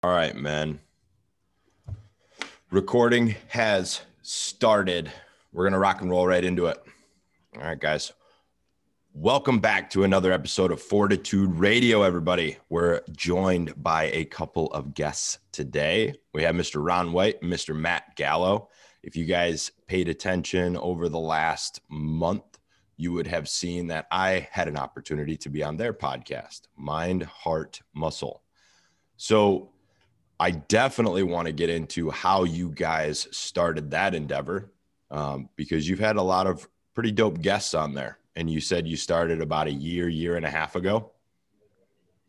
All right, man. Recording has started. We're going to rock and roll right into it. All right, guys. Welcome back to another episode of Fortitude Radio, everybody. We're joined by a couple of guests today. We have Mr. Ron White and Mr. Matt Gallo. If you guys paid attention over the last month, you would have seen that I had an opportunity to be on their podcast, Mind, Heart, Muscle. So, I definitely want to get into how you guys started that endeavor um, because you've had a lot of pretty dope guests on there. And you said you started about a year, year and a half ago.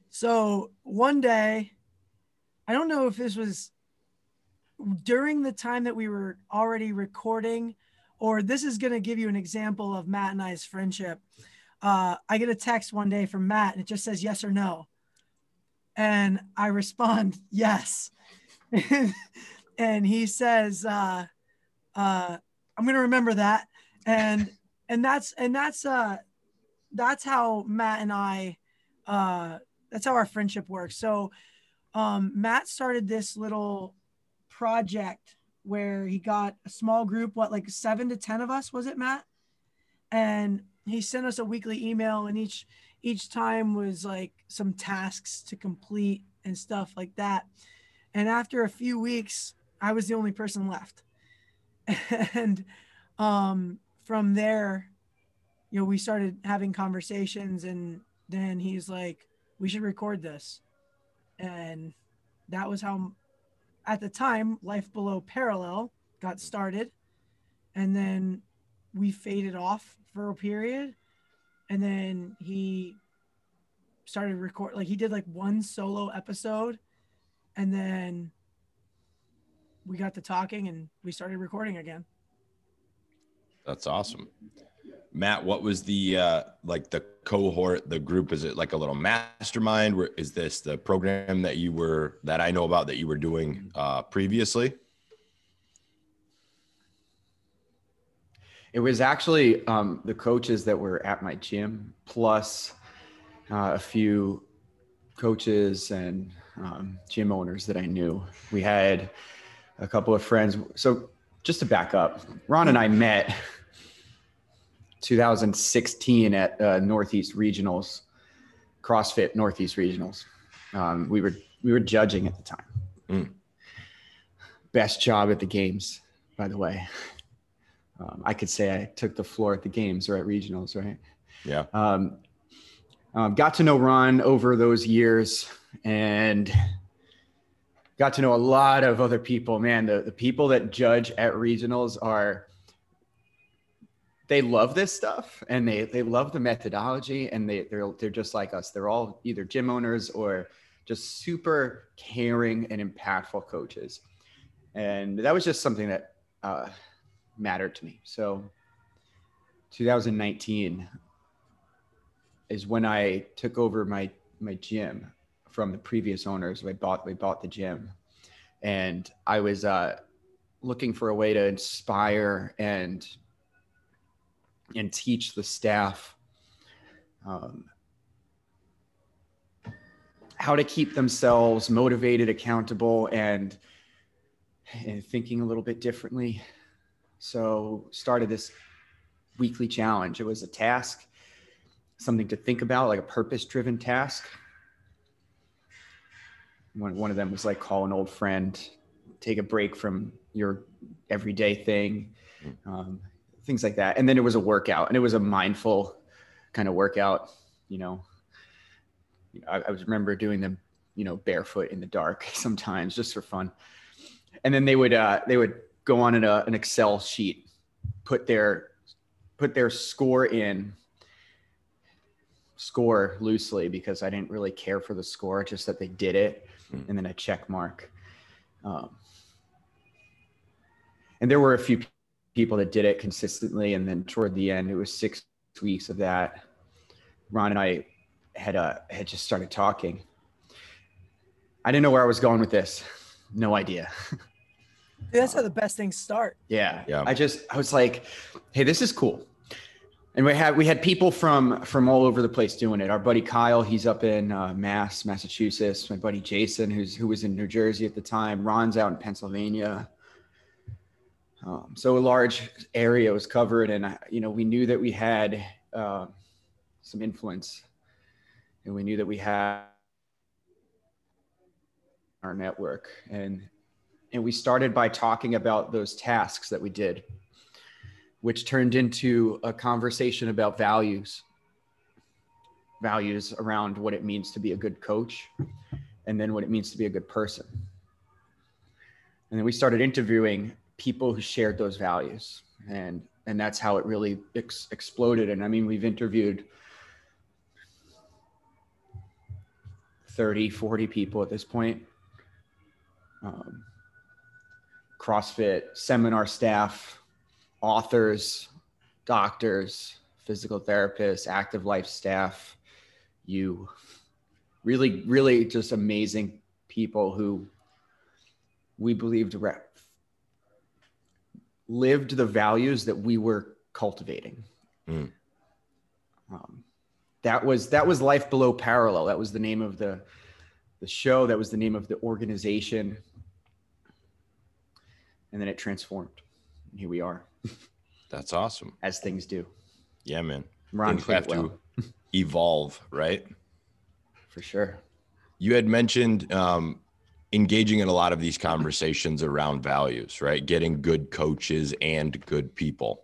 So one day, I don't know if this was during the time that we were already recording, or this is going to give you an example of Matt and I's friendship. Uh, I get a text one day from Matt and it just says yes or no and I respond, yes. and he says, uh, uh, I'm going to remember that. And, and that's, and that's, uh, that's how Matt and I, uh, that's how our friendship works. So, um, Matt started this little project where he got a small group, what, like seven to 10 of us, was it Matt? And he sent us a weekly email and each, each time was like some tasks to complete and stuff like that. And after a few weeks, I was the only person left. and um, from there, you know, we started having conversations, and then he's like, we should record this. And that was how, at the time, Life Below Parallel got started. And then we faded off for a period and then he started record like he did like one solo episode and then we got to talking and we started recording again. That's awesome. Matt what was the uh like the cohort the group? Is it like a little mastermind? Where is this the program that you were that i know about that you were doing uh previously It was actually um, the coaches that were at my gym, plus uh, a few coaches and um, gym owners that I knew. We had a couple of friends. So just to back up, Ron and I met 2016 at uh, Northeast Regionals, CrossFit Northeast Regionals. Um, we were we were judging at the time. Mm. Best job at the games, by the way um, I could say I took the floor at the games or at regionals, right? Yeah. Um, um, got to know Ron over those years and got to know a lot of other people. Man, the, the people that judge at regionals are they love this stuff and they they love the methodology and they they're they're just like us. They're all either gym owners or just super caring and impactful coaches. And that was just something that uh, mattered to me. So 2019 is when I took over my my gym from the previous owners. We bought we bought the gym, and I was uh, looking for a way to inspire and and teach the staff um, how to keep themselves motivated, accountable, and, and thinking a little bit differently so started this weekly challenge. It was a task, something to think about, like a purpose-driven task. One, one of them was like call an old friend, take a break from your everyday thing, um, things like that. And then it was a workout, and it was a mindful kind of workout. You know, I, I remember doing them, you know, barefoot in the dark sometimes just for fun. And then they would uh, they would go on in a, an Excel sheet, put their put their score in score loosely because I didn't really care for the score, just that they did it, mm. and then a check mark. Um, and there were a few people that did it consistently, and then toward the end, it was six weeks of that. Ron and I had uh, had just started talking. I didn't know where I was going with this. No idea. Dude, that's how the best things start. Yeah. Yeah. I just, I was like, hey, this is cool. and we had we had people from from all over the place doing it. Our buddy Kyle, he's up in uh, Mass, Massachusetts. My buddy Jason, who's who was in New Jersey at the time. Ron's out in Pennsylvania. Um, so a large area was covered, and you know we knew that we had uh, some influence, and we knew that we had our network, and and we started by talking about those tasks that we did which turned into a conversation about values values around what it means to be a good coach and then what it means to be a good person. And then we started interviewing people who shared those values. And and that's how it really ex- exploded. And i mean we've interviewed 30 40 people at this point. Um, crossfit seminar staff authors, doctors, physical therapists, active life staff, you really, really just amazing people who we believed lived the values that we were cultivating. Mm. Um, that was that was life below parallel. That was the name of the the show. That was the name of the organization, and then it transformed. And Here we are. That's awesome. As things do. Yeah, man. Ron things have well. to evolve, right? For sure. You had mentioned um, engaging in a lot of these conversations around values, right? Getting good coaches and good people.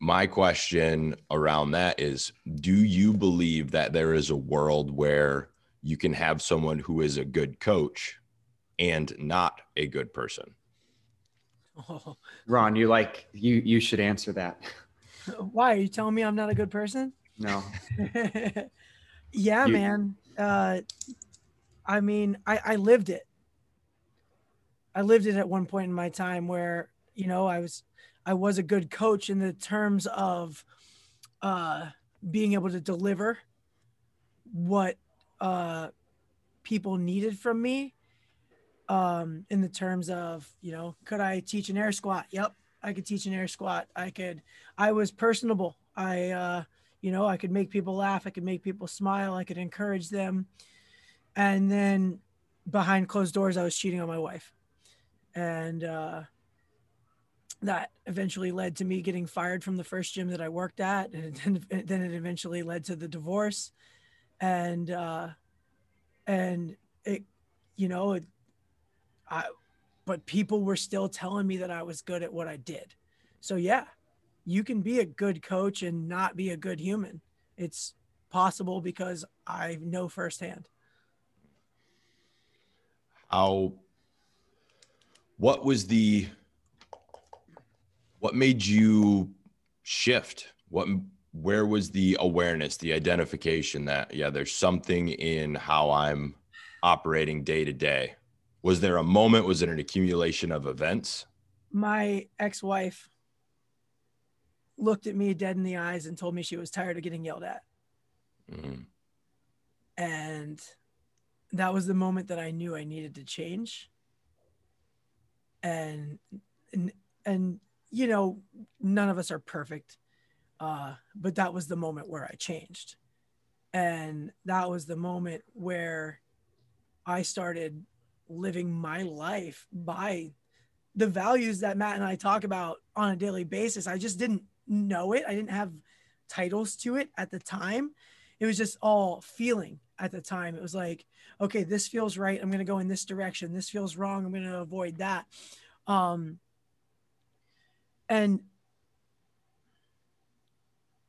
My question around that is Do you believe that there is a world where you can have someone who is a good coach and not a good person? Oh. Ron, you like you you should answer that. Why are you telling me I'm not a good person? No. yeah, you, man. Uh, I mean, I I lived it. I lived it at one point in my time where you know I was I was a good coach in the terms of uh, being able to deliver what uh, people needed from me um, in the terms of, you know, could I teach an air squat? Yep, I could teach an air squat. I could, I was personable. I, uh, you know, I could make people laugh. I could make people smile. I could encourage them. And then behind closed doors, I was cheating on my wife. And uh, that eventually led to me getting fired from the first gym that I worked at. And then, then it eventually led to the divorce. And, uh, and it, you know, it, I, but people were still telling me that I was good at what I did. So yeah, you can be a good coach and not be a good human. It's possible because I know firsthand. How what was the what made you shift? What where was the awareness, the identification that yeah, there's something in how I'm operating day to day was there a moment? Was it an accumulation of events? My ex wife looked at me dead in the eyes and told me she was tired of getting yelled at. Mm-hmm. And that was the moment that I knew I needed to change. And, and, and, you know, none of us are perfect. Uh, but that was the moment where I changed. And that was the moment where I started living my life by the values that Matt and I talk about on a daily basis. I just didn't know it. I didn't have titles to it at the time. It was just all feeling at the time. It was like, okay, this feels right. I'm going to go in this direction. This feels wrong. I'm going to avoid that. Um, and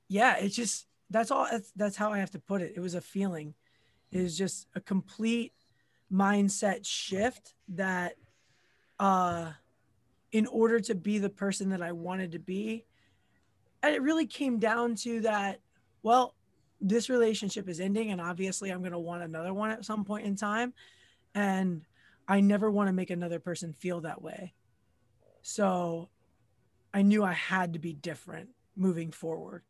yeah, it's just, that's all, that's, that's how I have to put it. It was a feeling. It was just a complete mindset shift that uh in order to be the person that I wanted to be and it really came down to that well this relationship is ending and obviously I'm going to want another one at some point in time and I never want to make another person feel that way. So I knew I had to be different moving forward.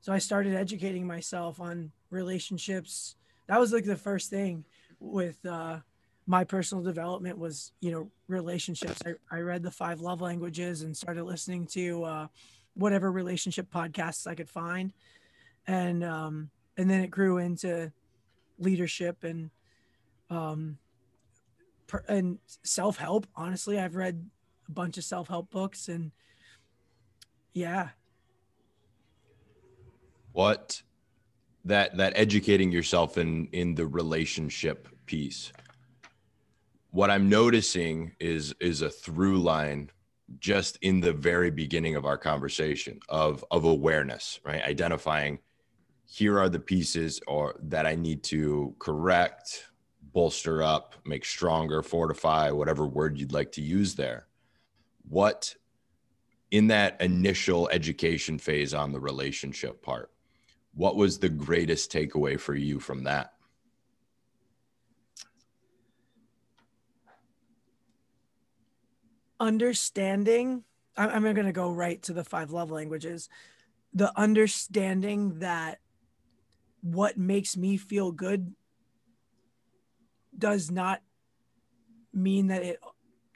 So I started educating myself on relationships. That was like the first thing with uh, my personal development was you know relationships I, I read the five love languages and started listening to uh, whatever relationship podcasts I could find, and um, and then it grew into leadership and um, per, and self help. Honestly, I've read a bunch of self help books, and yeah. What that that educating yourself in in the relationship piece. What i'm noticing is is a through line just in the very beginning of our conversation of of awareness right? Identifying here are the pieces or that i need to correct bolster up make stronger fortify whatever word you'd like to use there. What in that initial education phase on the relationship part what was the greatest takeaway for you from that understanding i'm, I'm going to go right to the five love languages. The understanding that what makes me feel good does not mean that it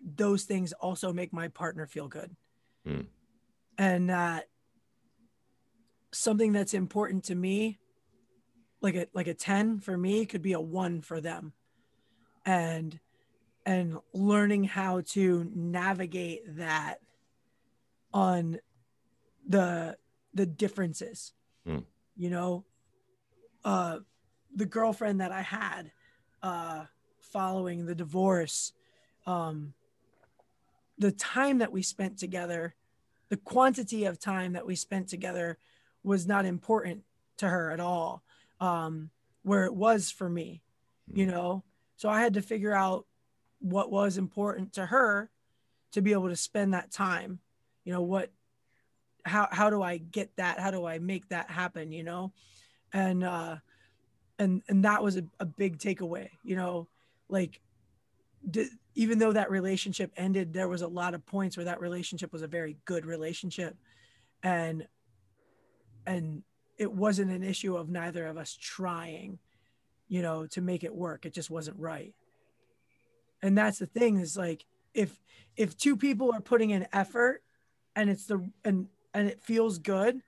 those things also make my partner feel good. Mm. and that something that's important to me like a like a 10 for me could be a 1 for them. And and learning how to navigate that on the the differences mm. you know uh the girlfriend that i had uh following the divorce um the time that we spent together the quantity of time that we spent together was not important to her at all um where it was for me mm. you know so i had to figure out what was important to her to be able to spend that time. You know what how how do i get that? How do i make that happen you know? And uh and and that was a, a big takeaway you know? Like did, even though that relationship ended there was a lot of points where that relationship was a very good relationship. And and it wasn't an issue of neither of us trying you know to make it work. It just wasn't right and that's the thing is like if if two people are putting in effort and it's the and and it feels good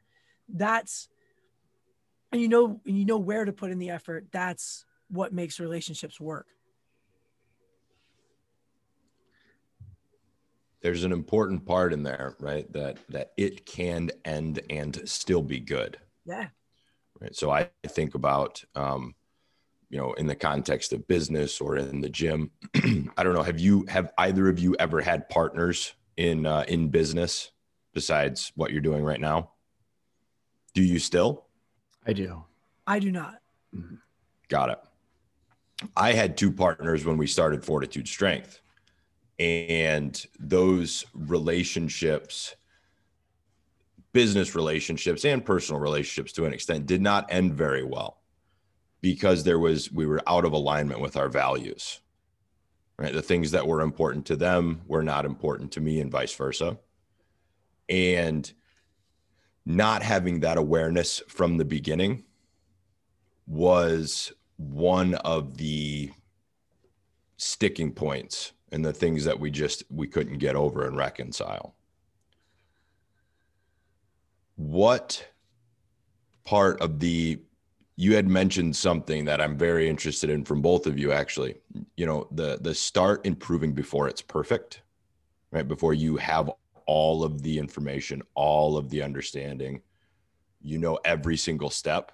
that's and you know and you know where to put in the effort that's what makes relationships work. There's an important part in there right that that it can end and still be good. Yeah. Right so i think about um you know in the context of business or in the gym. I don't know have you have either of you ever had partners in uh, in business besides what you're doing right now? Do you still? I do. I do not. Mm-hmm. got it. I had two partners when we started fortitude strength and those relationships business relationships and personal relationships to an extent did not end very well because there was we were out of alignment with our values right? The things that were important to them were not important to me and vice versa. And not having that awareness from the beginning was one of the sticking points and the things that we just we couldn't get over and reconcile. What part of the you had mentioned something that I'm very interested in from both of you actually. You know, the the start improving before it's perfect, right? Before you have all of the information, all of the understanding, you know every single step.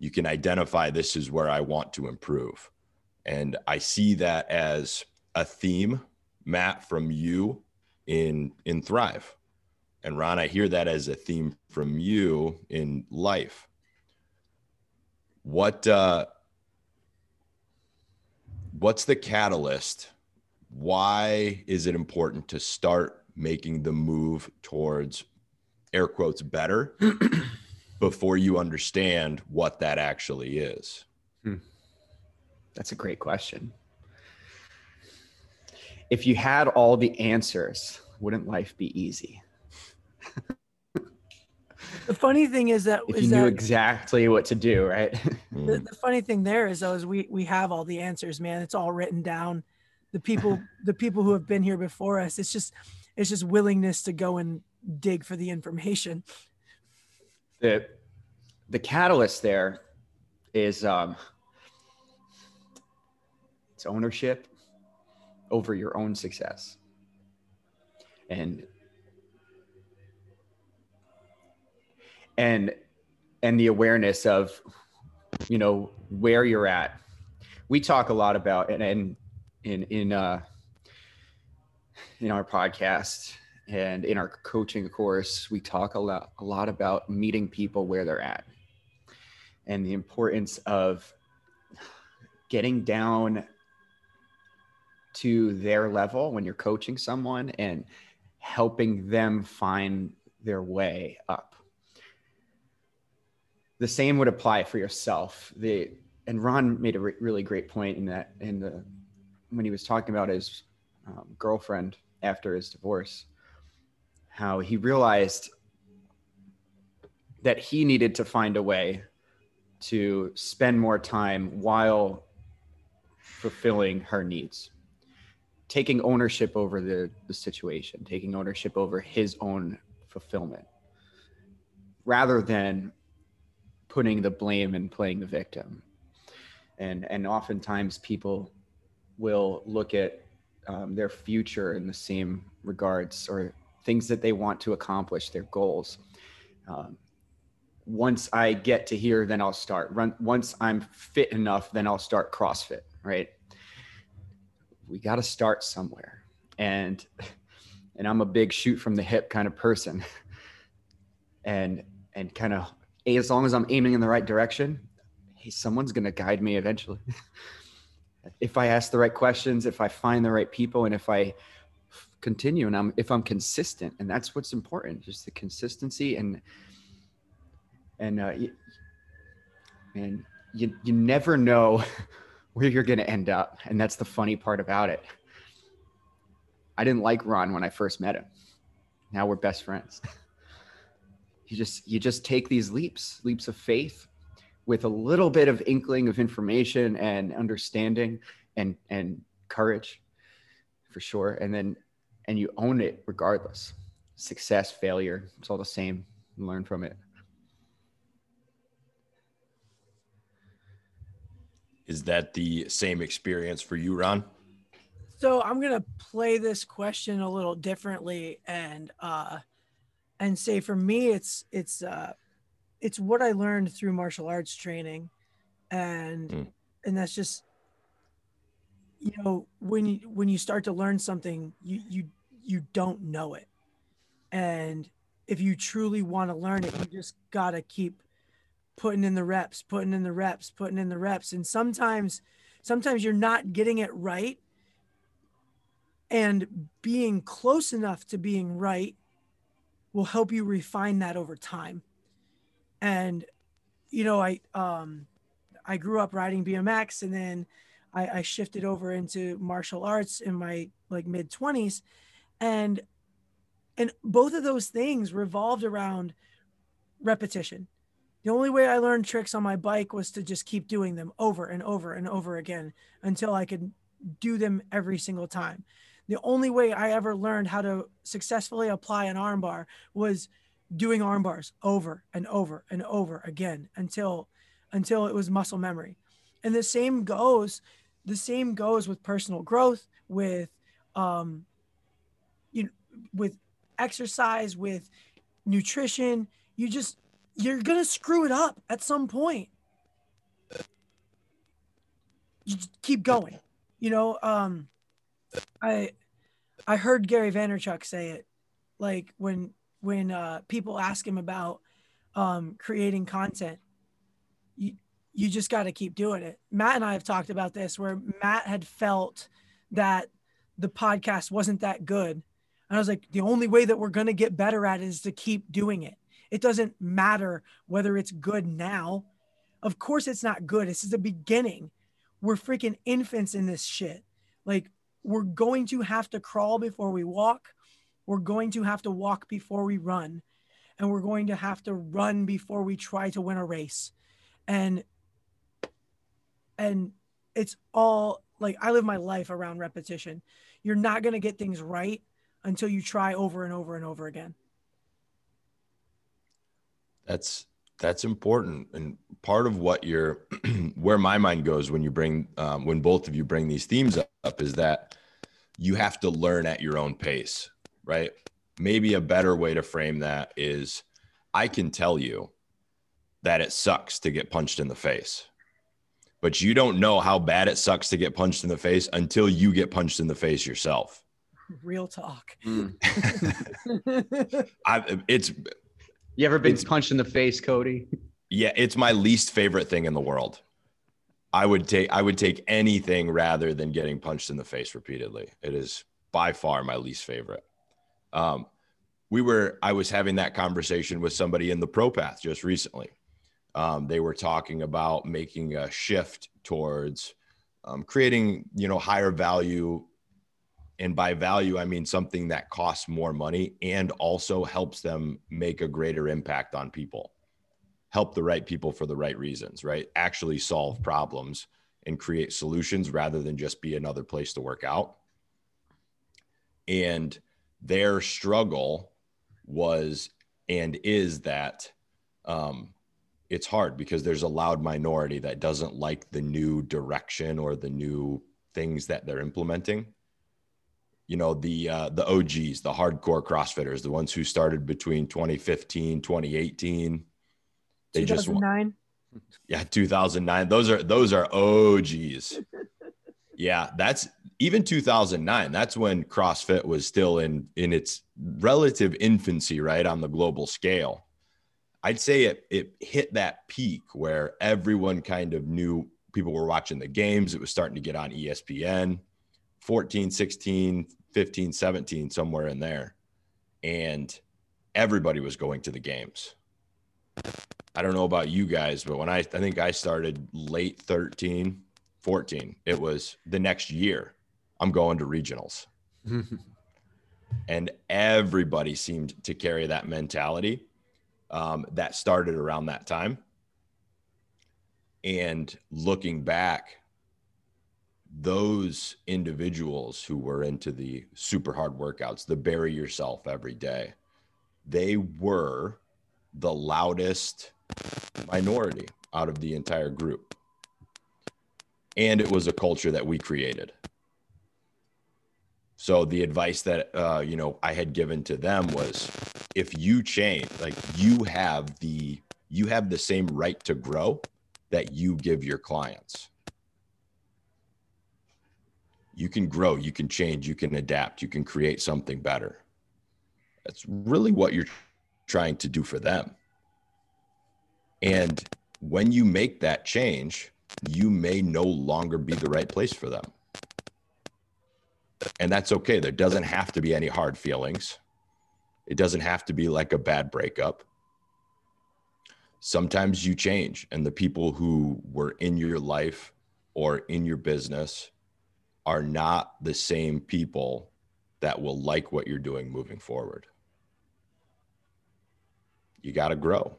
You can identify this is where I want to improve. And I see that as a theme, Matt, from you in in Thrive. And Ron, I hear that as a theme from you in life what uh, what's the catalyst? Why is it important to start making the move towards air quotes better before you understand what that actually is? Hmm. That's a great question. If you had all the answers, wouldn't life be easy? The funny thing is that if is you knew that, exactly what to do, right? the, the, funny thing there is though is we we have all the answers, man. It's all written down. The people the people who have been here before us. It's just it's just willingness to go and dig for the information. The the catalyst there is um, it's ownership over your own success, and and and the awareness of you know where you're at. We talk a lot about and, and in in uh in our podcast and in our coaching course we talk a lot a lot about meeting people where they're at and the importance of getting down to their level when you're coaching someone and helping them find their way up the same would apply for yourself. The and Ron made a re- really great point in that in the when he was talking about his um, girlfriend after his divorce, how he realized that he needed to find a way to spend more time while fulfilling her needs taking ownership over the, the situation taking ownership over his own fulfillment rather than putting the blame and playing the victim. And and oftentimes people will look at um, their future in the same regards or things that they want to accomplish, their goals. Um, once I get to here, then I'll start. Run once I'm fit enough, then I'll start CrossFit. Right? We got to start somewhere, and and I'm a big shoot from the hip kind of person, and and kind of as long as I'm aiming in the right direction, hey, someone's going to guide me eventually. if I ask the right questions, if I find the right people, and if I continue and I'm if I'm consistent, and that's what's important, just the consistency and and uh, and you you never know where you're going to end up, and that's the funny part about it. I didn't like Ron when I first met him. Now we're best friends. you just you just take these leaps leaps of faith with a little bit of inkling of information and understanding and and courage for sure. And then and you own it regardless. Success failure it's all the same. Learn from it. Is that the same experience for you ron? So i'm going to play this question a little differently and uh and say for me it's it's uh it's what i learned through martial arts training. And mm. and that's just you know when you when you start to learn something you you you don't know it. And if you truly want to learn it you just got to keep putting in the reps putting in the reps putting in the reps. And sometimes sometimes you're not getting it right. And being close enough to being right will help you refine that over time. And, you know, I, um, I grew up riding BMX and then I, I shifted over into martial arts in my like mid twenties and, and both of those things revolved around repetition. The only way I learned tricks on my bike was to just keep doing them over and over and over again until I could do them every single time the only way I ever learned how to successfully apply an armbar was doing armbars over and over and over again until until it was muscle memory. And the same goes the same goes with personal growth with um you know with exercise with nutrition you just you're to screw it up at some point. You keep going. You know, um I I heard Gary Vaynerchuk say it, like when when uh, people ask him about um, creating content, you you just got to keep doing it. Matt and I have talked about this, where Matt had felt that the podcast wasn't that good, and I was like, the only way that we're gonna get better at it is to keep doing it. It doesn't matter whether it's good now. Of course, it's not good. This is the beginning. We're freaking infants in this shit. Like we're going to have to crawl before we walk. We're going to have to walk before we run. And we're going to have to run before we try to win a race. And and it's all like I live my life around repetition. You're not going to get things right until you try over and over and over again. That's that's important, and part of what you're, where my mind goes when you bring, um, when both of you bring these themes up, is that you have to learn at your own pace, right? Maybe a better way to frame that is, I can tell you that it sucks to get punched in the face, but you don't know how bad it sucks to get punched in the face until you get punched in the face yourself. Real talk. Mm. I, it's You ever been It's- punched in the face, Cody? Yeah, it's my least favorite thing in the world. I would take I would take anything rather than getting punched in the face repeatedly. It is by far my least favorite. Um, we were I was having that conversation with somebody in the pro path just recently. Um, they were talking about making a shift towards um, creating you know higher value and by value i mean something that costs more money and also helps them make a greater impact on people. Help the right people for the right reasons right? Actually solve problems and create solutions rather than just be another place to work out. And their struggle was and is that um, it's hard because there's a loud minority that doesn't like the new direction or the new things that they're implementing you know the uh, the og's the hardcore crossfitters the ones who started between 2015 2018 they just 2009. yeah 2009 those are those are og's yeah that's even 2009 that's when crossfit was still in in its relative infancy right on the global scale. I'd say it it hit that peak where everyone kind of knew people were watching the games it was starting to get on espn 14 16 15 17 somewhere in there and everybody was going to the games I don't know about you guys, but when I, I think I started late 13, 14, it was the next year I'm going to regionals. And everybody seemed to carry that mentality um, that started around that time. And looking back, those individuals who were into the super hard workouts, the bury yourself every day, they were the loudest minority out of the entire group. And it was a culture that we created. So the advice that uh, you know I had given to them was, if you change, like you have the you have the same right to grow that you give your clients. You can grow, you can change, you can adapt, you can create something better. That's really what you're trying to do for them. And when you make that change, you may no longer be the right place for them. And that's okay. There doesn't have to be any hard feelings. It doesn't have to be like a bad breakup. Sometimes you change, and the people who were in your life or in your business are not the same people that will like what you're doing moving forward. You got to grow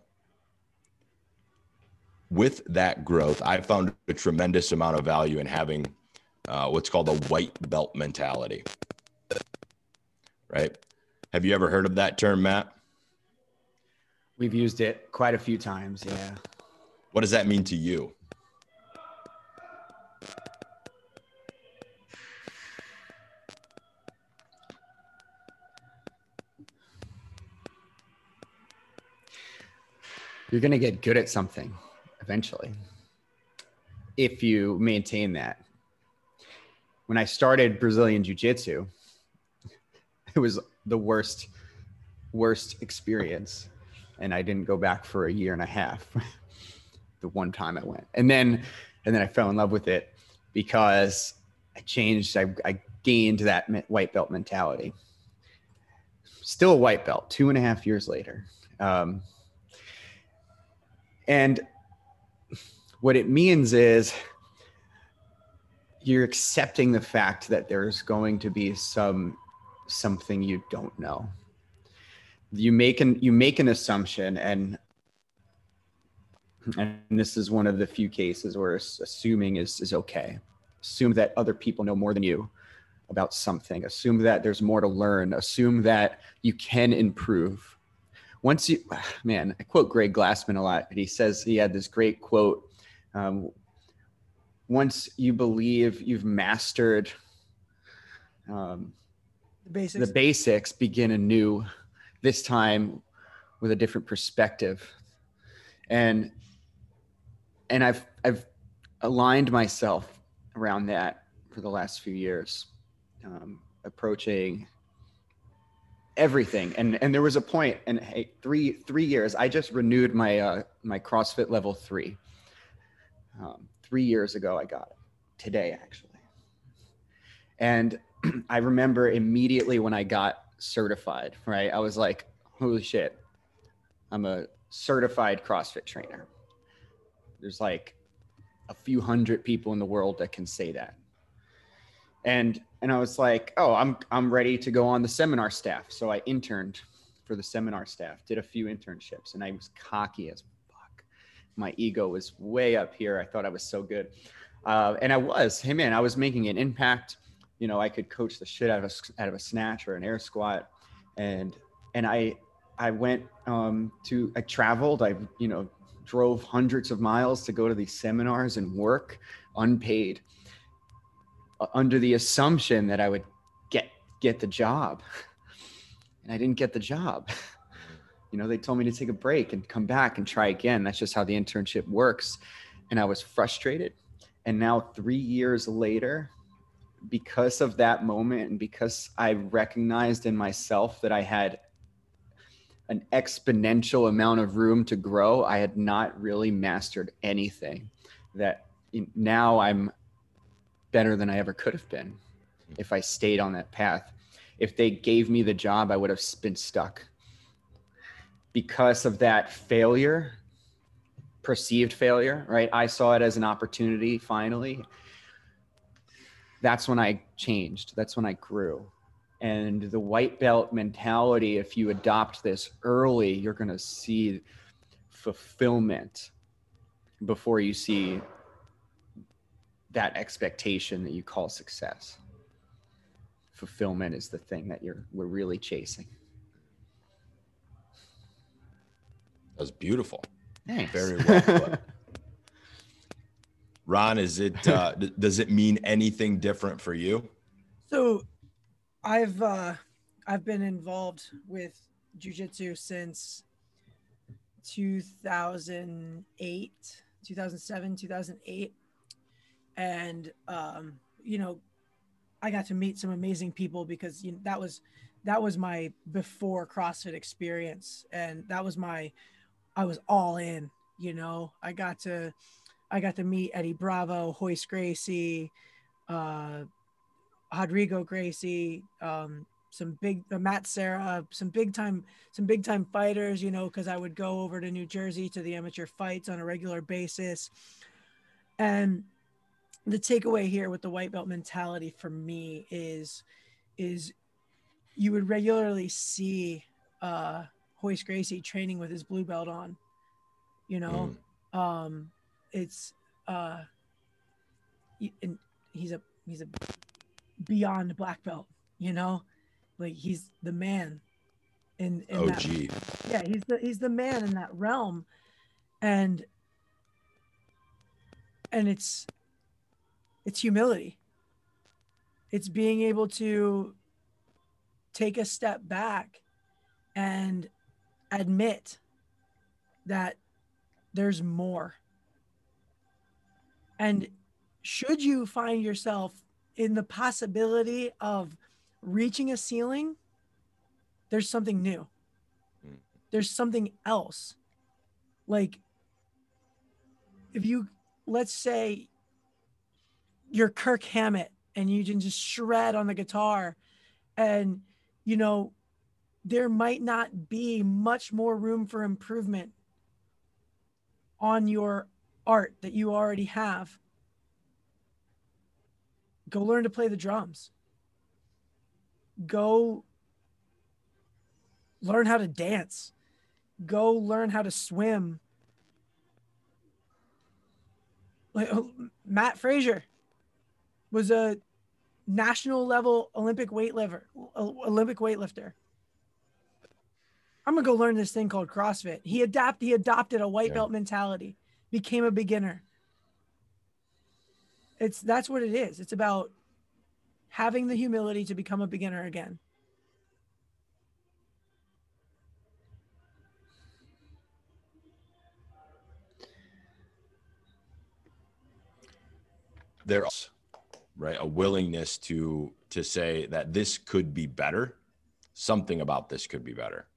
with that growth, I found a tremendous amount of value in having uh, what's called a white belt mentality. Right? Have you ever heard of that term, Matt? We've used it quite a few times. Yeah. What does that mean to you? You're going to get good at something eventually if you maintain that. When I started Brazilian Jiu Jitsu, it was the worst, worst experience. And I didn't go back for a year and a half. the one time I went. And then, and then I fell in love with it because I changed. I, I gained that white belt mentality. Still a white belt, two and a half years later. Um, and what it means is you're accepting the fact that there's going to be some something you don't know. You make an you make an assumption and and this is one of the few cases where assuming is is okay. Assume that other people know more than you about something. Assume that there's more to learn. Assume that you can improve. Once you, man, I quote Greg Glassman a lot, but he says he had this great quote. Um, once you believe you've mastered um, The basics. the basics, begin anew, this time with a different perspective. And and I've I've aligned myself around that for the last few years, um, approaching everything. And and there was a point, and hey, three three years. I just renewed my uh, my CrossFit level three. Um, three years ago, I got it today actually. And I remember immediately when I got certified, right? I was like, holy shit, I'm a certified CrossFit trainer. There's like a few hundred people in the world that can say that. And and I was like, oh, I'm I'm ready to go on the seminar staff. So I interned for the seminar staff, did a few internships, and I was cocky as fuck. My ego was way up here. I thought I was so good. Uh, and I was, hey man, I was making an impact you know, I could coach the shit out of a, out of a snatch or an air squat. And, and I, I went um, to, I traveled, I, you know, drove hundreds of miles to go to these seminars and work unpaid under the assumption that I would get, get the job. And I didn't get the job. You know, they told me to take a break and come back and try again. That's just how the internship works. And I was frustrated. And now, three years later, because of that moment and because I recognized in myself that I had an exponential amount of room to grow, I had not really mastered anything. That now I'm better than I ever could have been if I stayed on that path. If they gave me the job, I would have been stuck. Because of that failure, perceived failure, right? I saw it as an opportunity finally that's when I changed. That's when I grew. And the white belt mentality, if you adopt this early, you're going to see fulfillment before you see that expectation that you call success. Fulfillment is the thing that you're we're really chasing. That was beautiful. Thanks. Very well put. Ron, is it uh, d- does it mean anything different for you? So I've uh I've been involved with jujitsu since 2008, 2007, 2008. And um, you know, I got to meet some amazing people because you know, that was that was my before CrossFit experience and that was my I was all in, you know. I got to I got to meet Eddie Bravo, Royce Gracie, uh, Rodrigo Gracie, um, some big uh, Matt Serra, some big time, some big time fighters. You know, because I would go over to New Jersey to the amateur fights on a regular basis, and the takeaway here with the white belt mentality for me is, is you would regularly see uh, Royce Gracie training with his blue belt on. You know, um, it's uh and he's a he's a beyond black belt you know like he's the man in, in that OG. yeah he's the he's the man in that realm and and it's it's humility. It's being able to take a step back and admit that there's more. And should you find yourself in the possibility of reaching a ceiling there's something new. There's something else. Like if you let's say you're Kirk Hammett and you can just shred on the guitar. And you know there might not be much more room for improvement on your art that you already have. Go learn to play the drums. Go learn how to dance. Go learn how to swim. Like uh, Mat Fraser was a national level Olympic weightlifter Olympic weightlifter I'm gonna go learn this thing called CrossFit. He adapt he adopted a white Yeah. belt mentality, became a beginner. It's that's what it is. It's about having the humility to become a beginner again. there's right? A willingness to to say that this could be better. Something about this could be better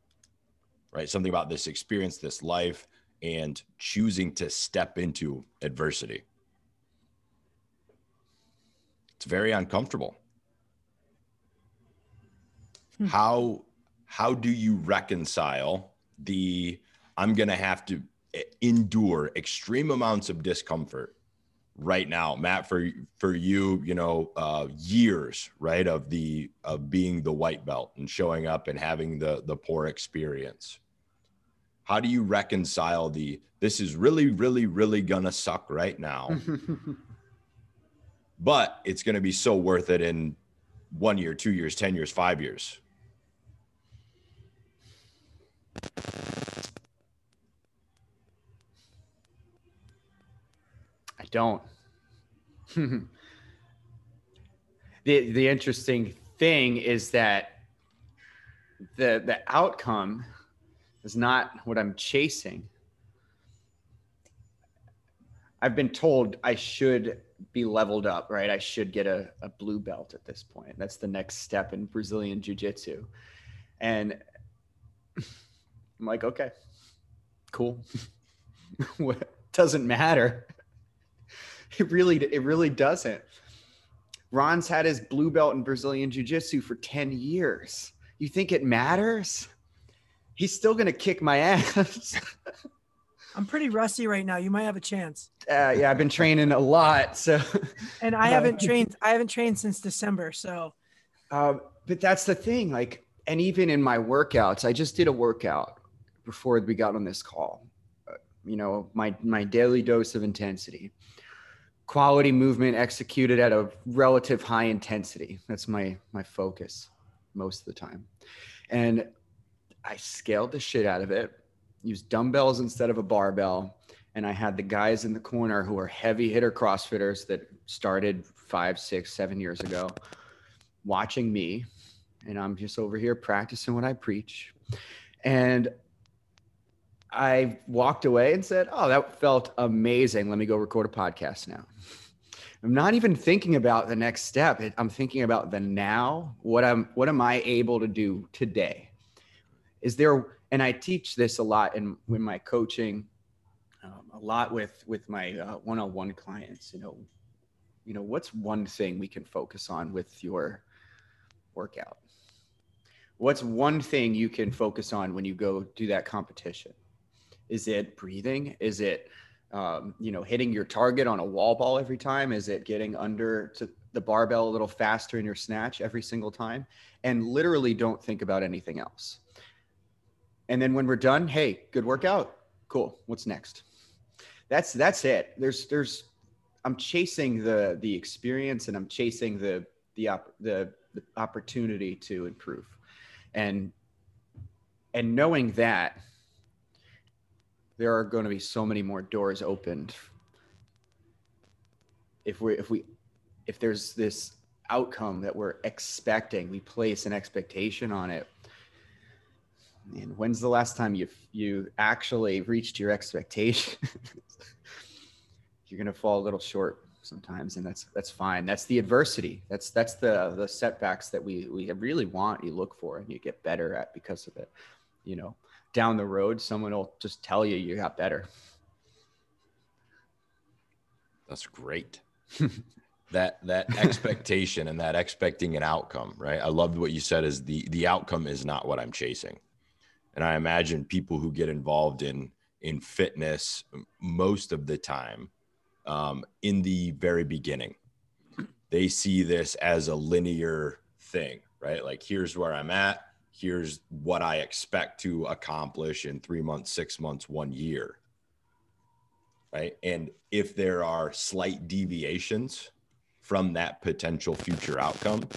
right? Something about this experience this life and choosing to step into adversity. It's very uncomfortable. Hmm. how how do you reconcile the i'm going to have to eh, endure extreme amounts of discomfort right now matt for for you you know uh years right of the of being the white belt and showing up and having the the poor experience. How do you reconcile the this is really really really gonna suck right now but it's gonna be so worth it in one year two years ten years five years don't. the the interesting thing is that the the outcome is not what I'm chasing. I've been told I should be leveled up, right? I should get a, a blue belt at this point. That's the next step in Brazilian Jiu Jitsu. And I'm like, okay, cool. doesn't matter. It really, it really doesn't. Ron's had his blue belt in Brazilian Jiu Jitsu for 10 years. You think it matters? He's still going to kick my ass. I'm pretty rusty right now. You might have a chance. uh, yeah, I've been training a lot. So, And I haven't trained I haven't trained since December. So um, but that's the thing. Like, and even in my workouts, I just did a workout before we got on this call. Uh, you know, my my daily dose of intensity, quality movement executed at a relative high intensity. That's my my focus most of the time, and I scaled the shit out of it. Used dumbbells instead of a barbell, and I had the guys in the corner who are heavy hitter CrossFitters that started five, six, seven years ago, watching me, and I'm just over here practicing what I preach, and I walked away and said, "Oh, that felt amazing. Let me go record a podcast now." I'm not even thinking about the next step. I'm thinking about the now. What I'm what am I able to do today? Is there and I teach this a lot in in my coaching um, a lot with with my uh, one-on-one clients, you know, you know, what's one thing we can focus on with your workout? What's one thing you can focus on when you go do that competition? Is it breathing? Is it, um, you know, hitting your target on a wall ball every time? Is it getting under to the barbell a little faster in your snatch every single time? And literally don't think about anything else. And then when we're done, hey, good workout. Cool. What's next? That's that's it. There's there's I'm chasing the the experience and I'm chasing the the op- the, the opportunity to improve. And and knowing that there are going to be so many more doors opened. If we if we if there's this outcome that we're expecting we place an expectation on it and when's the last time you you actually reached your expectation you're going to fall a little short sometimes and that's that's fine. That's the adversity. That's that's the the setbacks that we we really want you look for and you get better at because of it you know down the road someone will just tell you you got better That's great. that that expectation and that expecting an outcome, right? I loved what you said is the the outcome is not what I'm chasing. And I imagine people who get involved in in fitness most of the time um, in the very beginning, they see this as a linear thing, right? Like here's where I'm at, here's what I expect to accomplish in three months, six months, one year. Right? And if there are slight deviations from that potential future outcome,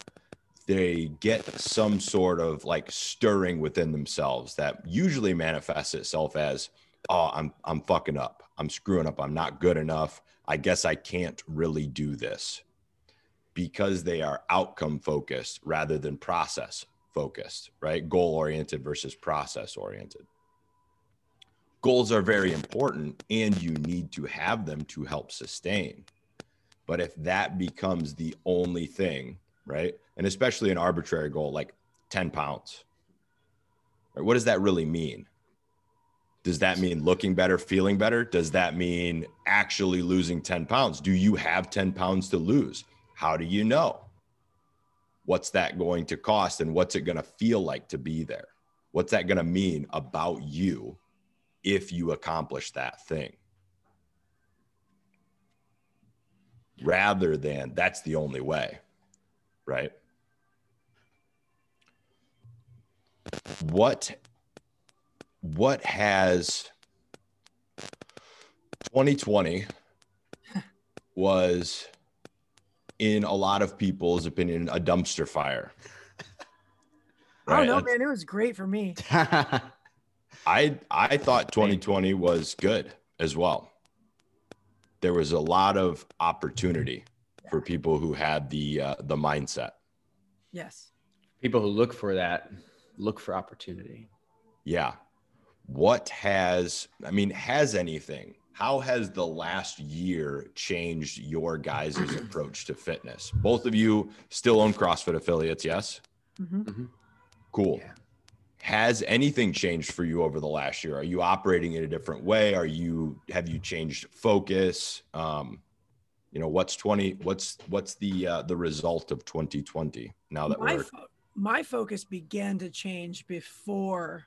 they get some sort of like stirring within themselves that usually manifests itself as oh i'm i'm fucking up. I'm screwing up. I'm not good enough. I guess i can't really do this. Because they are outcome focused rather than process focused right goal oriented versus process oriented goals are very important and you need to have them to help sustain but if that becomes the only thing right and especially an arbitrary goal like 10 pounds. Right? What does that really mean? Does that mean looking better, feeling better? Does that mean actually losing 10 pounds? Do you have 10 pounds to lose? How do you know? What's that going to cost and what's it going to feel like to be there? What's that going to mean about you if you accomplish that thing? Rather than that's the only way, right? what what has 2020 was in a lot of people's opinion a dumpster fire. Right? i don't know man. It was great for me. I i thought 2020 was good as well. There was a lot of opportunity for people who had the uh, the mindset. Yes. People who look for that look for opportunity. Yeah. What has, I mean, has anything, how has the last year changed your guys' approach to fitness? Both of you still own CrossFit affiliates, yes? Mm-hmm. Mm-hmm. Cool. Yeah. Has anything changed for you over the last year? Are you operating in a different way? Are you, have you changed focus? Um, you know, what's 20, what's, what's the, uh, the result of 2020 now that My we're, fo- my focus began to change before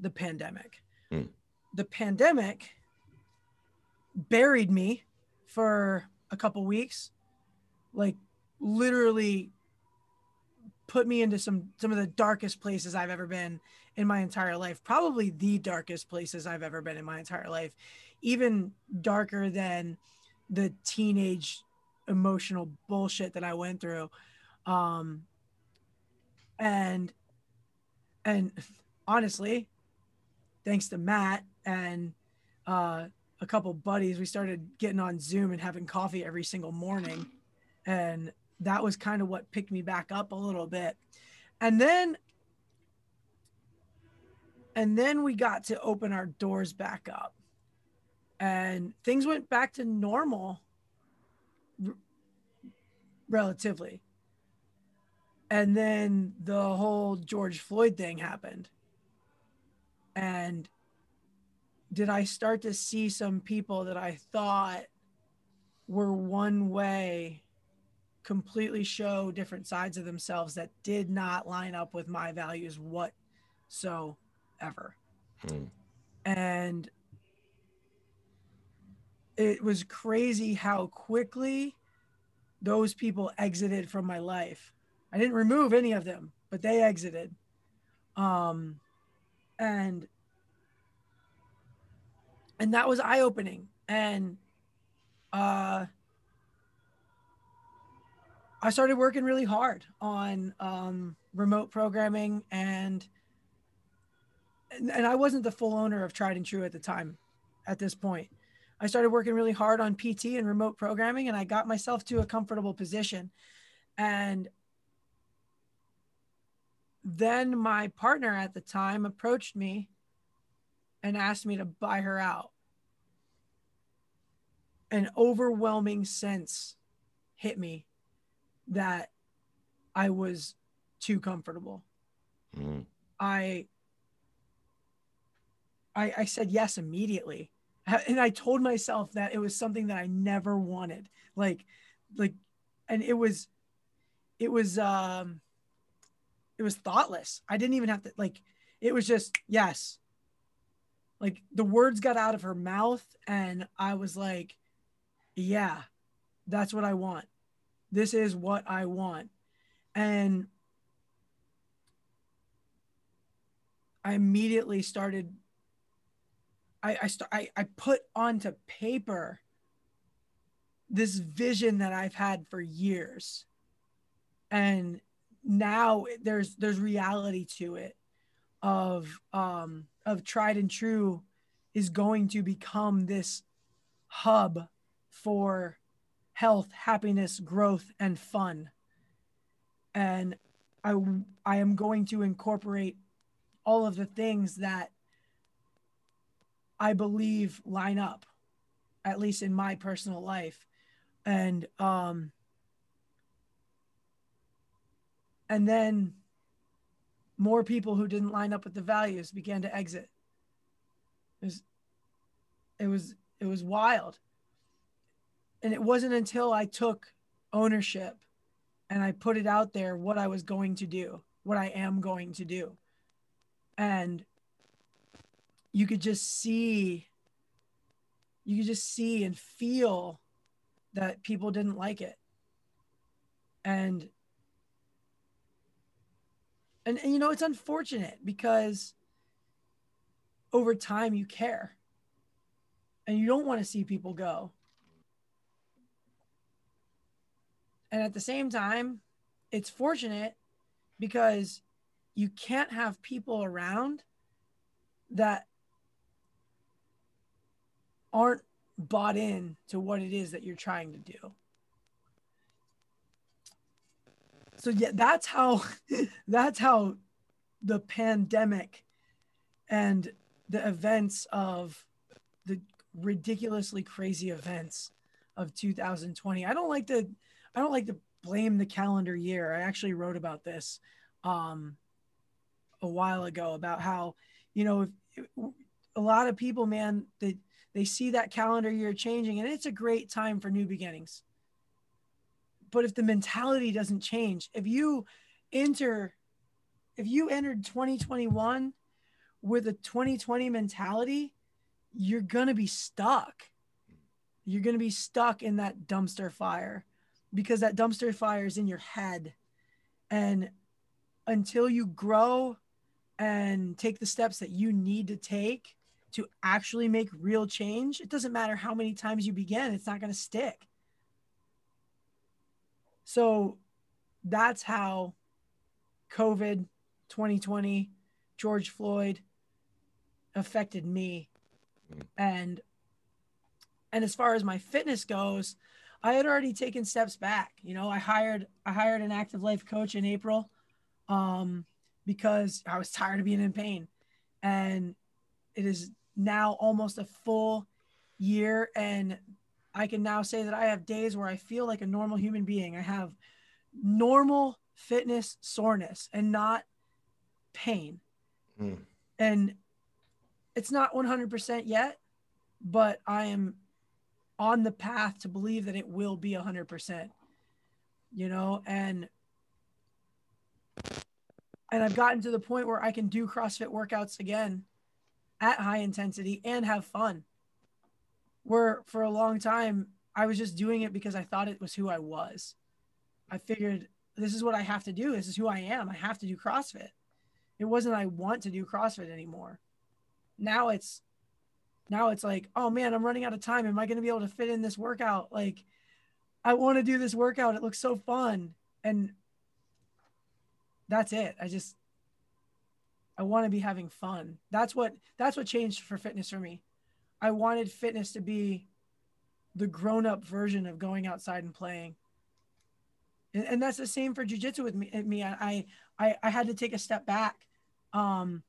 the pandemic. Mm. The pandemic buried me for a couple weeks, like literally put me into some some of the darkest places I've ever been in my entire life. Probably the darkest places I've ever been in my entire life. Even darker than the teenage emotional bullshit that I went through. Um, and and honestly thanks to matt and uh, a couple buddies we started getting on zoom and having coffee every single morning. And that was kind of what picked me back up a little bit. And then and then we got to open our doors back up. And things went back to normal r- relatively. And then the whole George Floyd thing happened. And did I start to see some people that I thought were one way completely show different sides of themselves that did not line up with my values whatsoever. Hmm. And it was crazy how quickly those people exited from my life I didn't remove any of them, but they exited. Um, and and that was eye opening. And uh, I started working really hard on um, remote programming and, and and I wasn't the full owner of Tried and True at the time. At this point, I started working really hard on PT and remote programming, and I got myself to a comfortable position. And then my partner at the time approached me and asked me to buy her out. An overwhelming sense hit me that I was too comfortable. Mm. I, I I said yes immediately. And I told myself that it was something that I never wanted. Like like and it was it was um it was thoughtless. I didn't even have to like it was just yes. Like the words got out of her mouth and I was like yeah, that's what I want. This is what I want. And I immediately started I I, st- I I put onto paper this vision that I've had for years. And now there's there's reality to it of um of tried and true is going to become this hub for health happiness growth and fun. And i i am going to incorporate all of the things that i believe line up at least in my personal life. And um and then more people who didn't line up with the values began to exit. It was it was it was wild. And it wasn't until i took ownership and i put it out there what i was going to do what i am going to do. And you could just see you could just see and feel that people didn't like it. And and, and you know it's unfortunate because over time you care and you don't want to see people go. And at the same time it's fortunate because you can't have people around that aren't bought in to what it is that you're trying to do so yeah that's how that's how the pandemic and the events of the ridiculously crazy events of 2020 i don't like to i don't like to blame the calendar year. I actually wrote about this um a while ago about how you know if, a lot of people man they they see that calendar year changing and it's a great time for new beginnings but if the mentality doesn't change, if you enter, if you entered 2021 with a 2020 mentality, you're to be stuck. You're to be stuck in that dumpster fire because that dumpster fire is in your head. And until you grow and take the steps that you need to take to actually make real change, it doesn't matter how many times you begin, it's not going to stick. So that's how COVID 2020, George Floyd affected me. Mm. And and as far as my fitness goes, I had already taken steps back. You know, I hired I hired an active life coach in April um, because I was tired of being in pain. And it is now almost a full year and I can now say that I have days where I feel like a normal human being. I have normal fitness soreness and not pain. Mm. And it's not 100% yet, but I am on the path to believe that it will be 100%. You know, and and I've gotten to the point where I can do CrossFit workouts again at high intensity and have fun where for a long time I was just doing it because I thought it was who I was. I figured this is what I have to do. This is who I am. I have to do CrossFit. It wasn't I want to do CrossFit anymore. Now it's now it's like, oh man, I'm running out of time. Am I going to be able to fit in this workout? Like I want to do this workout. It looks so fun. And that's it. I just I want to be having fun. That's what that's what changed for fitness for me. I wanted fitness to be the grown up version of going outside and playing. And, and that's the same for jujitsu with me. me I, I, I had to take a step back. Um,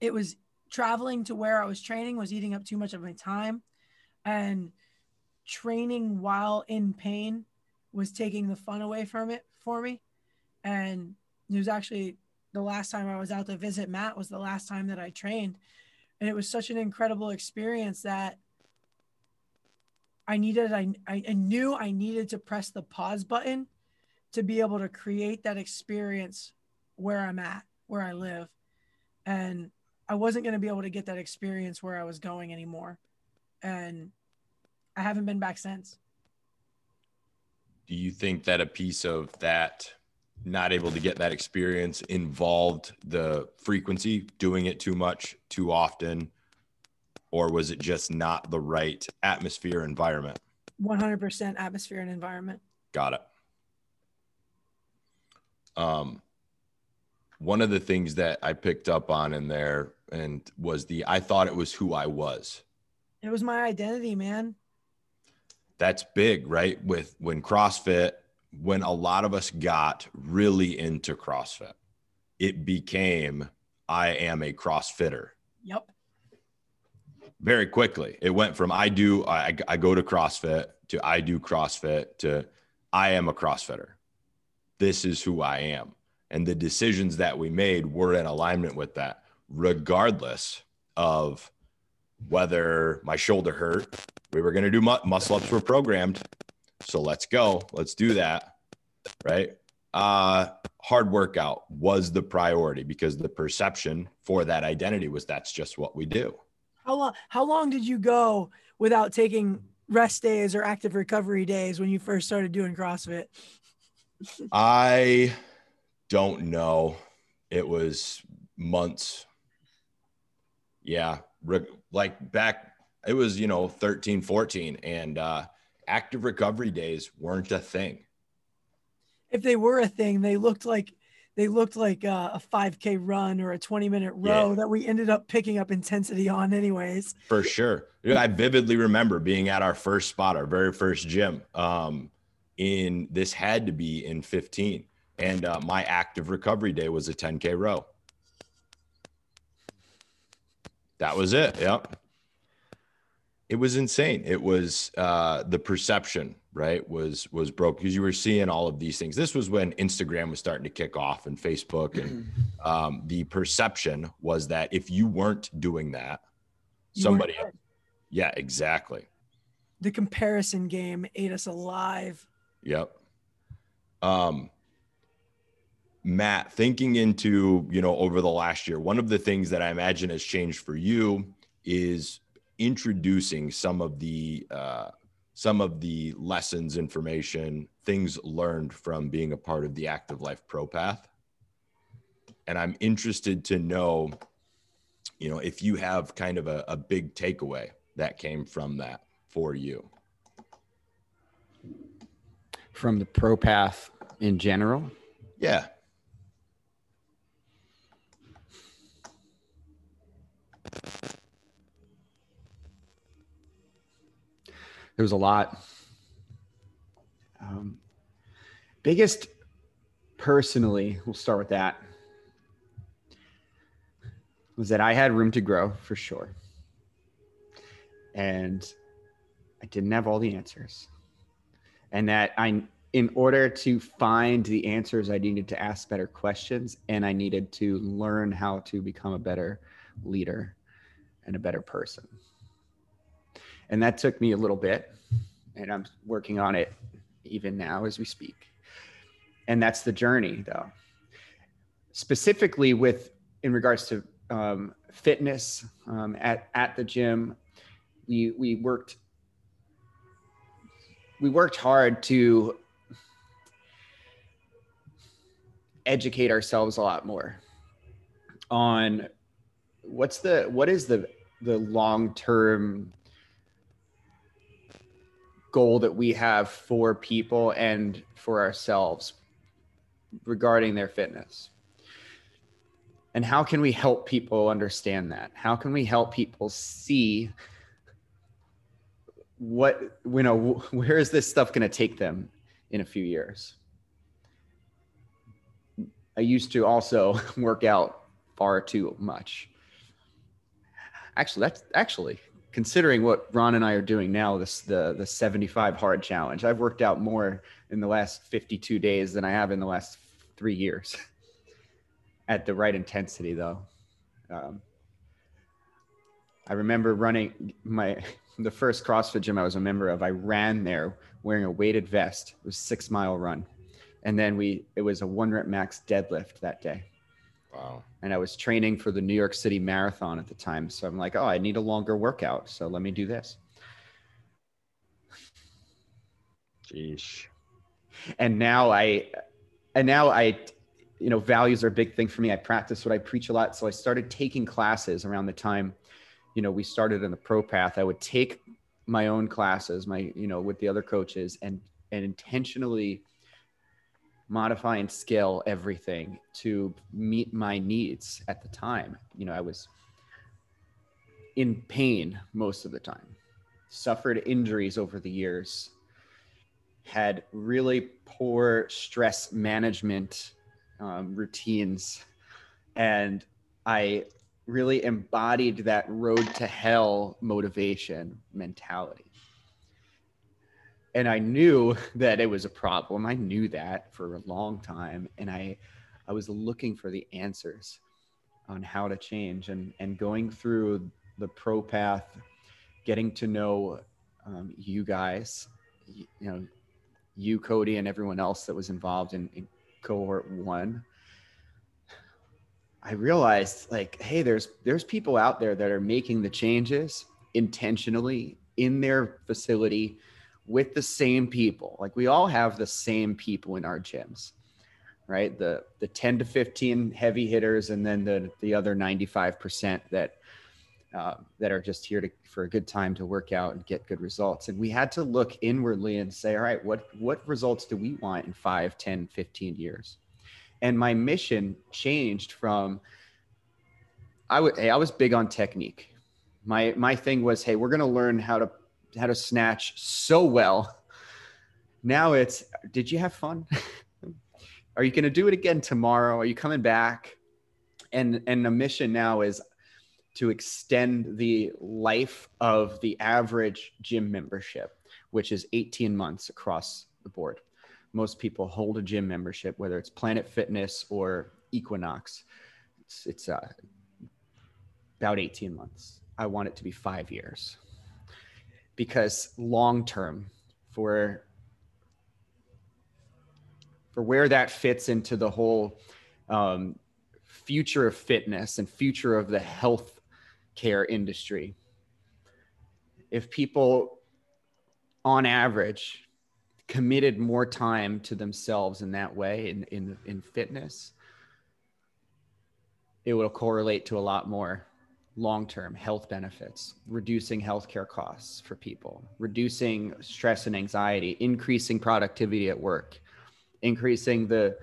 it was traveling to where I was training was eating up too much of my time and training while in pain was taking the fun away from it for me. And it was actually the last time I was out to visit Matt was the last time that I trained and it was such an incredible experience that I needed I, I knew I needed to press the pause button to be able to create that experience where I'm at, where I live. And I wasn't going to be able to get that experience where I was going anymore. And I haven't been back since. Do you think that a piece of that not able to get that experience involved the frequency, doing it too much, too often, or was it just not the right atmosphere environment? 100% atmosphere and environment. Got it. Um, one of the things that I picked up on in there and was the I thought it was who I was. It was my identity, man. That's big, right? With when CrossFit, when a lot of us got really into CrossFit, it became I am a CrossFitter. Yep. Very quickly, it went from I do I, I go to CrossFit to I do CrossFit to I am a CrossFitter. This is who I am. And the decisions that we made were in alignment with that, regardless of whether my shoulder hurt. We were going to do mu- muscle ups were programmed. So let's go. Let's do that. Right. Uh, hard workout was the priority because the perception for that identity was that's just what we do. How long how long did you go without taking rest days or active recovery days when you first started doing CrossFit? I don't know. It was months. Yeah. Like back, it was, you know, 13, 14, and uh, active recovery days weren't a thing. If they were a thing, they looked like they looked like uh, a 5k run or a 20 minute row Yeah. that we ended up picking up intensity on anyways For sure. I vividly remember being at our first spot, our very first gym. Um, in this had to be in 15, and uh, my active recovery day was a 10k row. That was it. Yep. It was insane. It was uh, the perception, right? Was was broke because you were seeing all of these things. This was when Instagram was starting to kick off and Facebook, and um, the perception was that if you weren't doing that, You somebody. Yeah, exactly. the comparison game ate us alive Yep. Um, Matt, thinking into, you know, over the last year, one of the things that I imagine has changed for you is introducing some of the uh, some of the lessons, information, things learned from being a part of the Active Life Pro Path. And I'm interested to know, you know, if you have kind of a, a big takeaway that came from that for you. from the pro path in general. Yeah. There was a lot. Um, biggest personally, we'll start with that, was that I had room to grow for sure. And I didn't have all the answers. And that I, in order to find the answers, I needed to ask better questions and I needed to learn how to become a better leader and a better person. And that took me a little bit, and I'm working on it even now as we speak. And that's the journey, though. Specifically, with in regards to um, fitness um, at at the gym, we we worked we worked hard to educate ourselves a lot more on what's the what is the the long term goal that we have for people and for ourselves regarding their fitness. And how can we help people understand that? How can we help people see what you know where is this stuff going to take them in a few years? I used to also work out far too much. Actually that's actually considering what ron and i are doing now this the the 75 hard challenge i've worked out more in the last 52 days than i have in the last three years at the right intensity though um, i remember running my the first CrossFit gym I was a member of, I ran there wearing a weighted vest. It was six mile run. And then we, it was a one rep max deadlift that day. Wow. And I was training for the New York City Marathon at the time. So I'm like, oh, I need a longer workout. So let me do this. Jeez. And now I, and now I, you know, values are a big thing for me. I practice what I preach a lot. So I started taking classes around the time you know we started in the pro path i would take my own classes my you know with the other coaches and and intentionally modify and scale everything to meet my needs at the time. You know, I was in pain most of the time, suffered injuries over the years, had really poor stress management um, routines, and I really embodied that road to hell motivation mentality. And I knew that it was a problem. I knew that for a long time. And I, I was looking for the answers on how to change and, and going through the pro path, getting to know um, you guys, you, you, know, you, Cody, and everyone else that was involved in, in cohort one I realized like, hey, there's there's people out there that are making the changes intentionally in their facility with the same people. Like we all have the same people in our gyms, right? The the 10 to 15 heavy hitters and then the the other 95% that uh, that are just here to for a good time to work out and get good results. And we had to look inwardly and say, all right, what what results do we want in 5, 10, 15 years? and my mission changed from I would hey, I was big on technique. My my thing was, hey, we're gonna learn how to how to snatch so well. Now it's did you have fun? Are you gonna do it again tomorrow? Are you coming back? And and the mission now is to extend the life of the average gym membership, which is 18 months across the board most people hold a gym membership, whether it's Planet Fitness or Equinox. It's, it's uh, about 18 months. I want it to be five years because long term for for where that fits into the whole um, future of fitness and future of the health care industry if people on average committed more time to themselves in that way in in, in fitness it will correlate to a lot more long-term health benefits reducing healthcare costs for people reducing stress and anxiety increasing productivity at work increasing the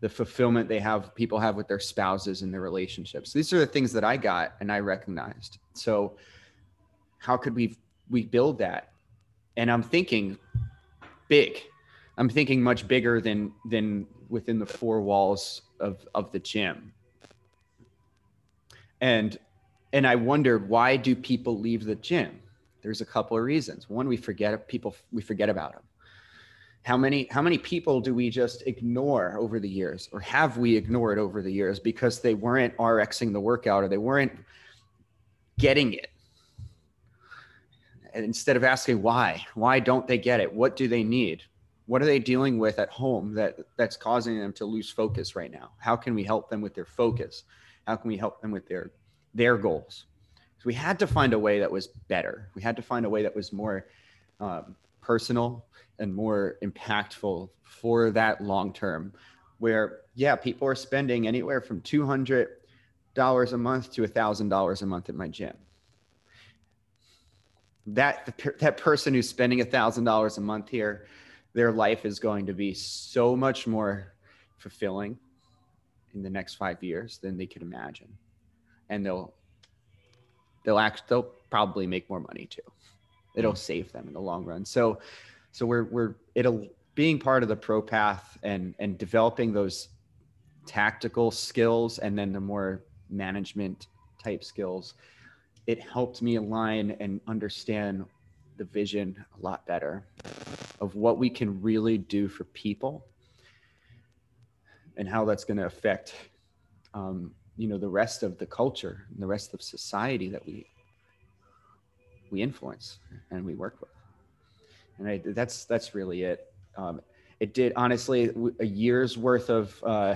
the fulfillment they have people have with their spouses and their relationships these are the things that i got and i recognized so how could we we build that and i'm thinking big. I'm thinking much bigger than than within the four walls of of the gym. And and I wondered why do people leave the gym? There's a couple of reasons. One, we forget people we forget about them. How many how many people do we just ignore over the years or have we ignored over the years because they weren't RXing the workout or they weren't getting it? and instead of asking why why don't they get it what do they need what are they dealing with at home that that's causing them to lose focus right now how can we help them with their focus how can we help them with their their goals. So we had to find a way that was better. We had to find a way that was more um, personal and more impactful for that long term where yeah people are spending anywhere from $200 a month to $1000 a month at my gym. That that person who's spending a thousand dollars a month here, their life is going to be so much more fulfilling in the next five years than they could imagine, and they'll they'll act they'll probably make more money too. It'll save them in the long run. So so we're we're it'll being part of the pro path and and developing those tactical skills and then the more management type skills it helped me align and understand the vision a lot better of what we can really do for people and how that's going to affect um, you know the rest of the culture and the rest of society that we we influence and we work with. And I, that's that's really it. Um, it did honestly a year's worth of uh,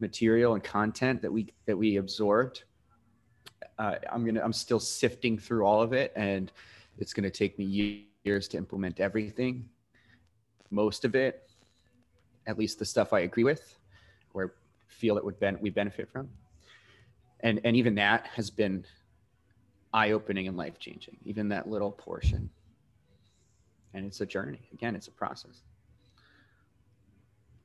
material and content that we that we absorbed. Uh, I'm gonna I'm still sifting through all of it, and it's gonna take me years to implement everything. Most of it, at least the stuff I agree with, or feel it would ben- we benefit from, and and even that has been eye opening and life changing. Even that little portion, and it's a journey. Again, it's a process.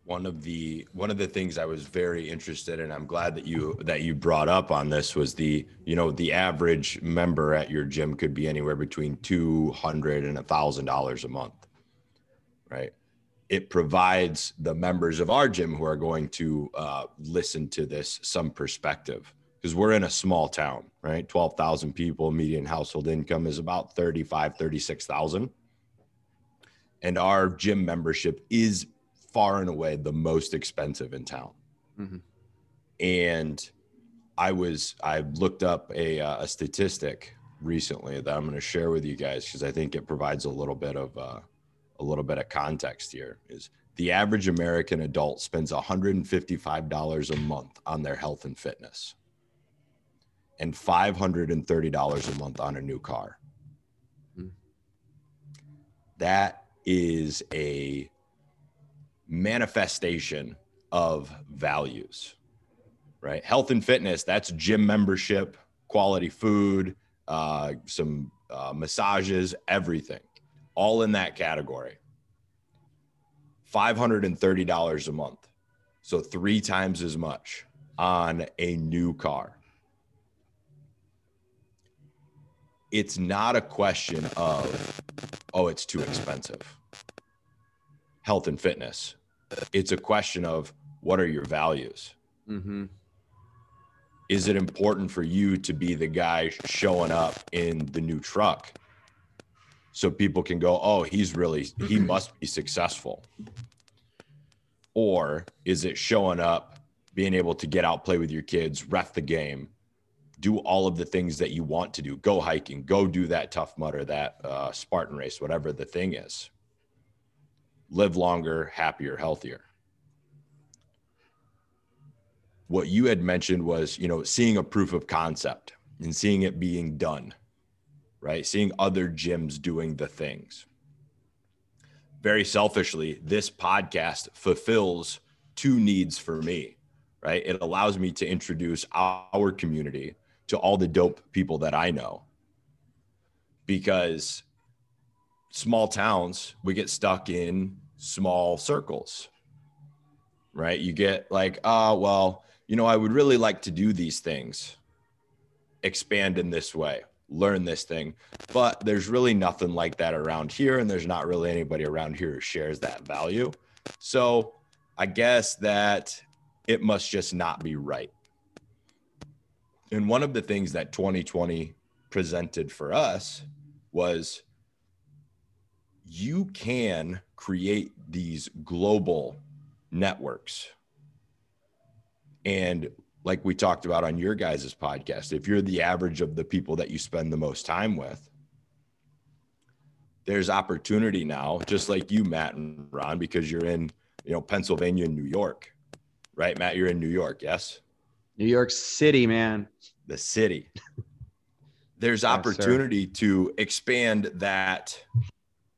one of the one of the things I was very interested in. I'm glad that you that you brought up on this was the you know the average member at your gym could be anywhere between two hundred and a thousand dollars a month, right? It provides the members of our gym who are going to uh, listen to this some perspective because we're in a small town, right? Twelve thousand people, median household income is about 35, 36,000. And our gym membership is far and away the most expensive in town. Mm-hmm. And I was I looked up a, uh, a statistic recently that I'm going to share with you guys because I think it provides a little bit of uh, a little bit of context here. Is the average American adult spends $155 a month on their health and fitness, and $530 a month on a new car. Mm-hmm. That is a manifestation of values, right? Health and fitness, that's gym membership, quality food, uh, some uh, massages, everything, all in that category. $530 a month. So three times as much on a new car. It's not a question of, oh, it's too expensive health and fitness. It's a question of what are your values? Mm-hmm. Is it important for you to be the guy showing up in the new truck so people can go, oh, he's really, he must be successful? Or is it showing up, being able to get out, play with your kids, ref the game, do all of the things that you want to do, go hiking, go do that Tough Mudder, that uh, Spartan race, whatever the thing is? live longer, happier, healthier. What you had mentioned was, you know, seeing a proof of concept and seeing it being done, right? Seeing other gyms doing the things. Very selfishly, this podcast fulfills two needs for me, right? It allows me to introduce our community to all the dope people that I know because small towns, we get stuck in small circles, right? You get like, oh, well, you know, I would really like to do these things, expand in this way, learn this thing. But there's really nothing like that around here. And there's not really anybody around here who shares that value. So I guess that it must just not be right. And one of the things that 2020 presented for us was you can create these global networks. And like we talked about on your guys' podcast, if you're the average of the people that you spend the most time with, there's opportunity now, just like you, Matt and Ron, because you're in, you know, Pennsylvania and New York, right? Matt, you're in New York, yes? New York City, man. The city. There's yes, opportunity sir. to expand that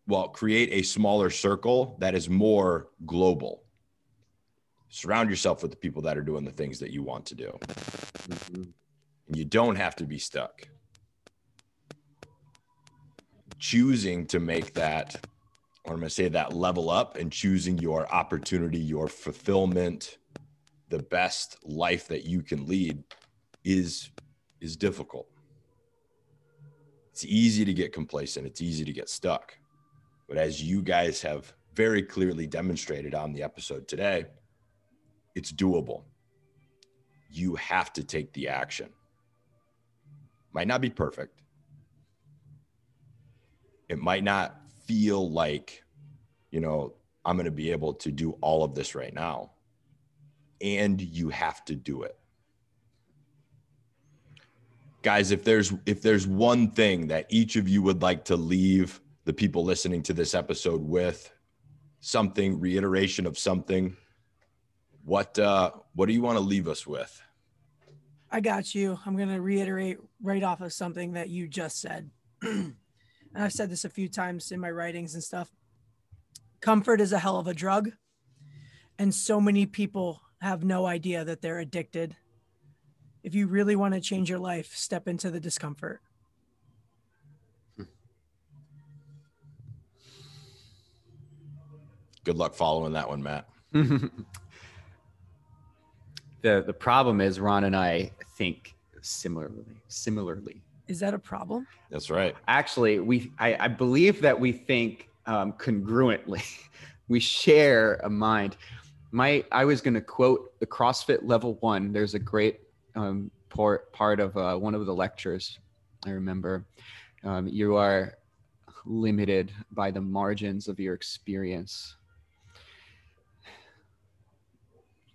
well, create a smaller circle that is more global. Surround yourself with the people that are doing the things that you want to do. Mm-hmm. And you don't have to be stuck. Choosing to make that, or I'm going to say that level up and choosing your opportunity, your fulfillment, the best life that you can lead is is difficult. It's easy to get complacent, it's easy to get stuck. But as you guys have very clearly demonstrated on the episode today, it's doable. You have to take the action. Might not be perfect. It might not feel like, you know, I'm going to be able to do all of this right now. And you have to do it. Guys, if there's if there's one thing that each of you would like to leave the people listening to this episode with something reiteration of something what uh what do you want to leave us with? I got you. I'm going to reiterate right off of something that you just said. And i've said this a few times in my writings and stuff. Comfort is a hell of a drug and so many people have no idea that they're addicted. If you really want to change your life step into the discomfort. Good luck following that one, Matt. the the problem is Ron and I think similarly. Similarly, Is that a problem? That's right. actually, we I, I believe that we think um, congruently. we share a mind. My I was going to quote the CrossFit Level One. There's a great um, part part of uh, one of the lectures. I remember um, you are limited by the margins of your experience.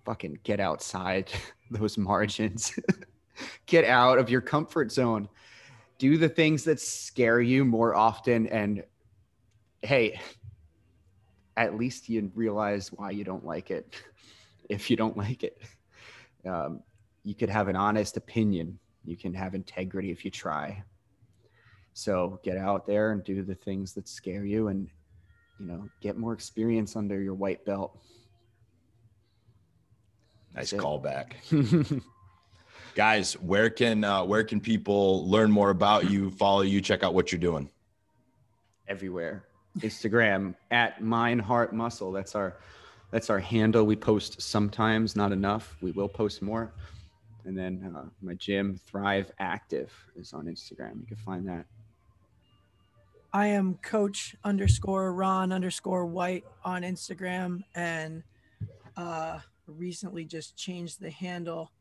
Fucking get outside those margins. get out of your comfort zone. Do the things that scare you more often. And hey, at least you realize why you don't like it. If you don't like it, um, you could have an honest opinion. You can have integrity if you try. So get out there and do the things that scare you and, you know, get more experience under your white belt. Nice That's it. callback. Guys, where can uh, where can people learn more about you, follow you, check out what you're doing? everywhere. Instagram at Mind Heart Muscle. That's our that's our handle. We post sometimes, not enough. We will post more. And then uh, my gym, Thrive Active, is on Instagram. You can find that. I am coach underscore Ron underscore White on Instagram and uh, recently just changed the handle.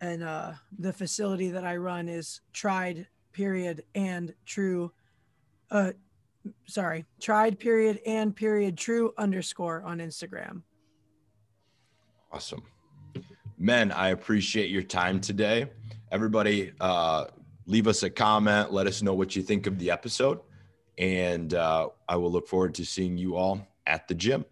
And uh, the facility that I run is tried period and true. Uh, sorry, tried period and period true underscore on Instagram. Awesome. Men, I appreciate your time today. Everybody, uh, leave us a comment. Let us know what you think of the episode. And uh, I will look forward to seeing you all at the gym.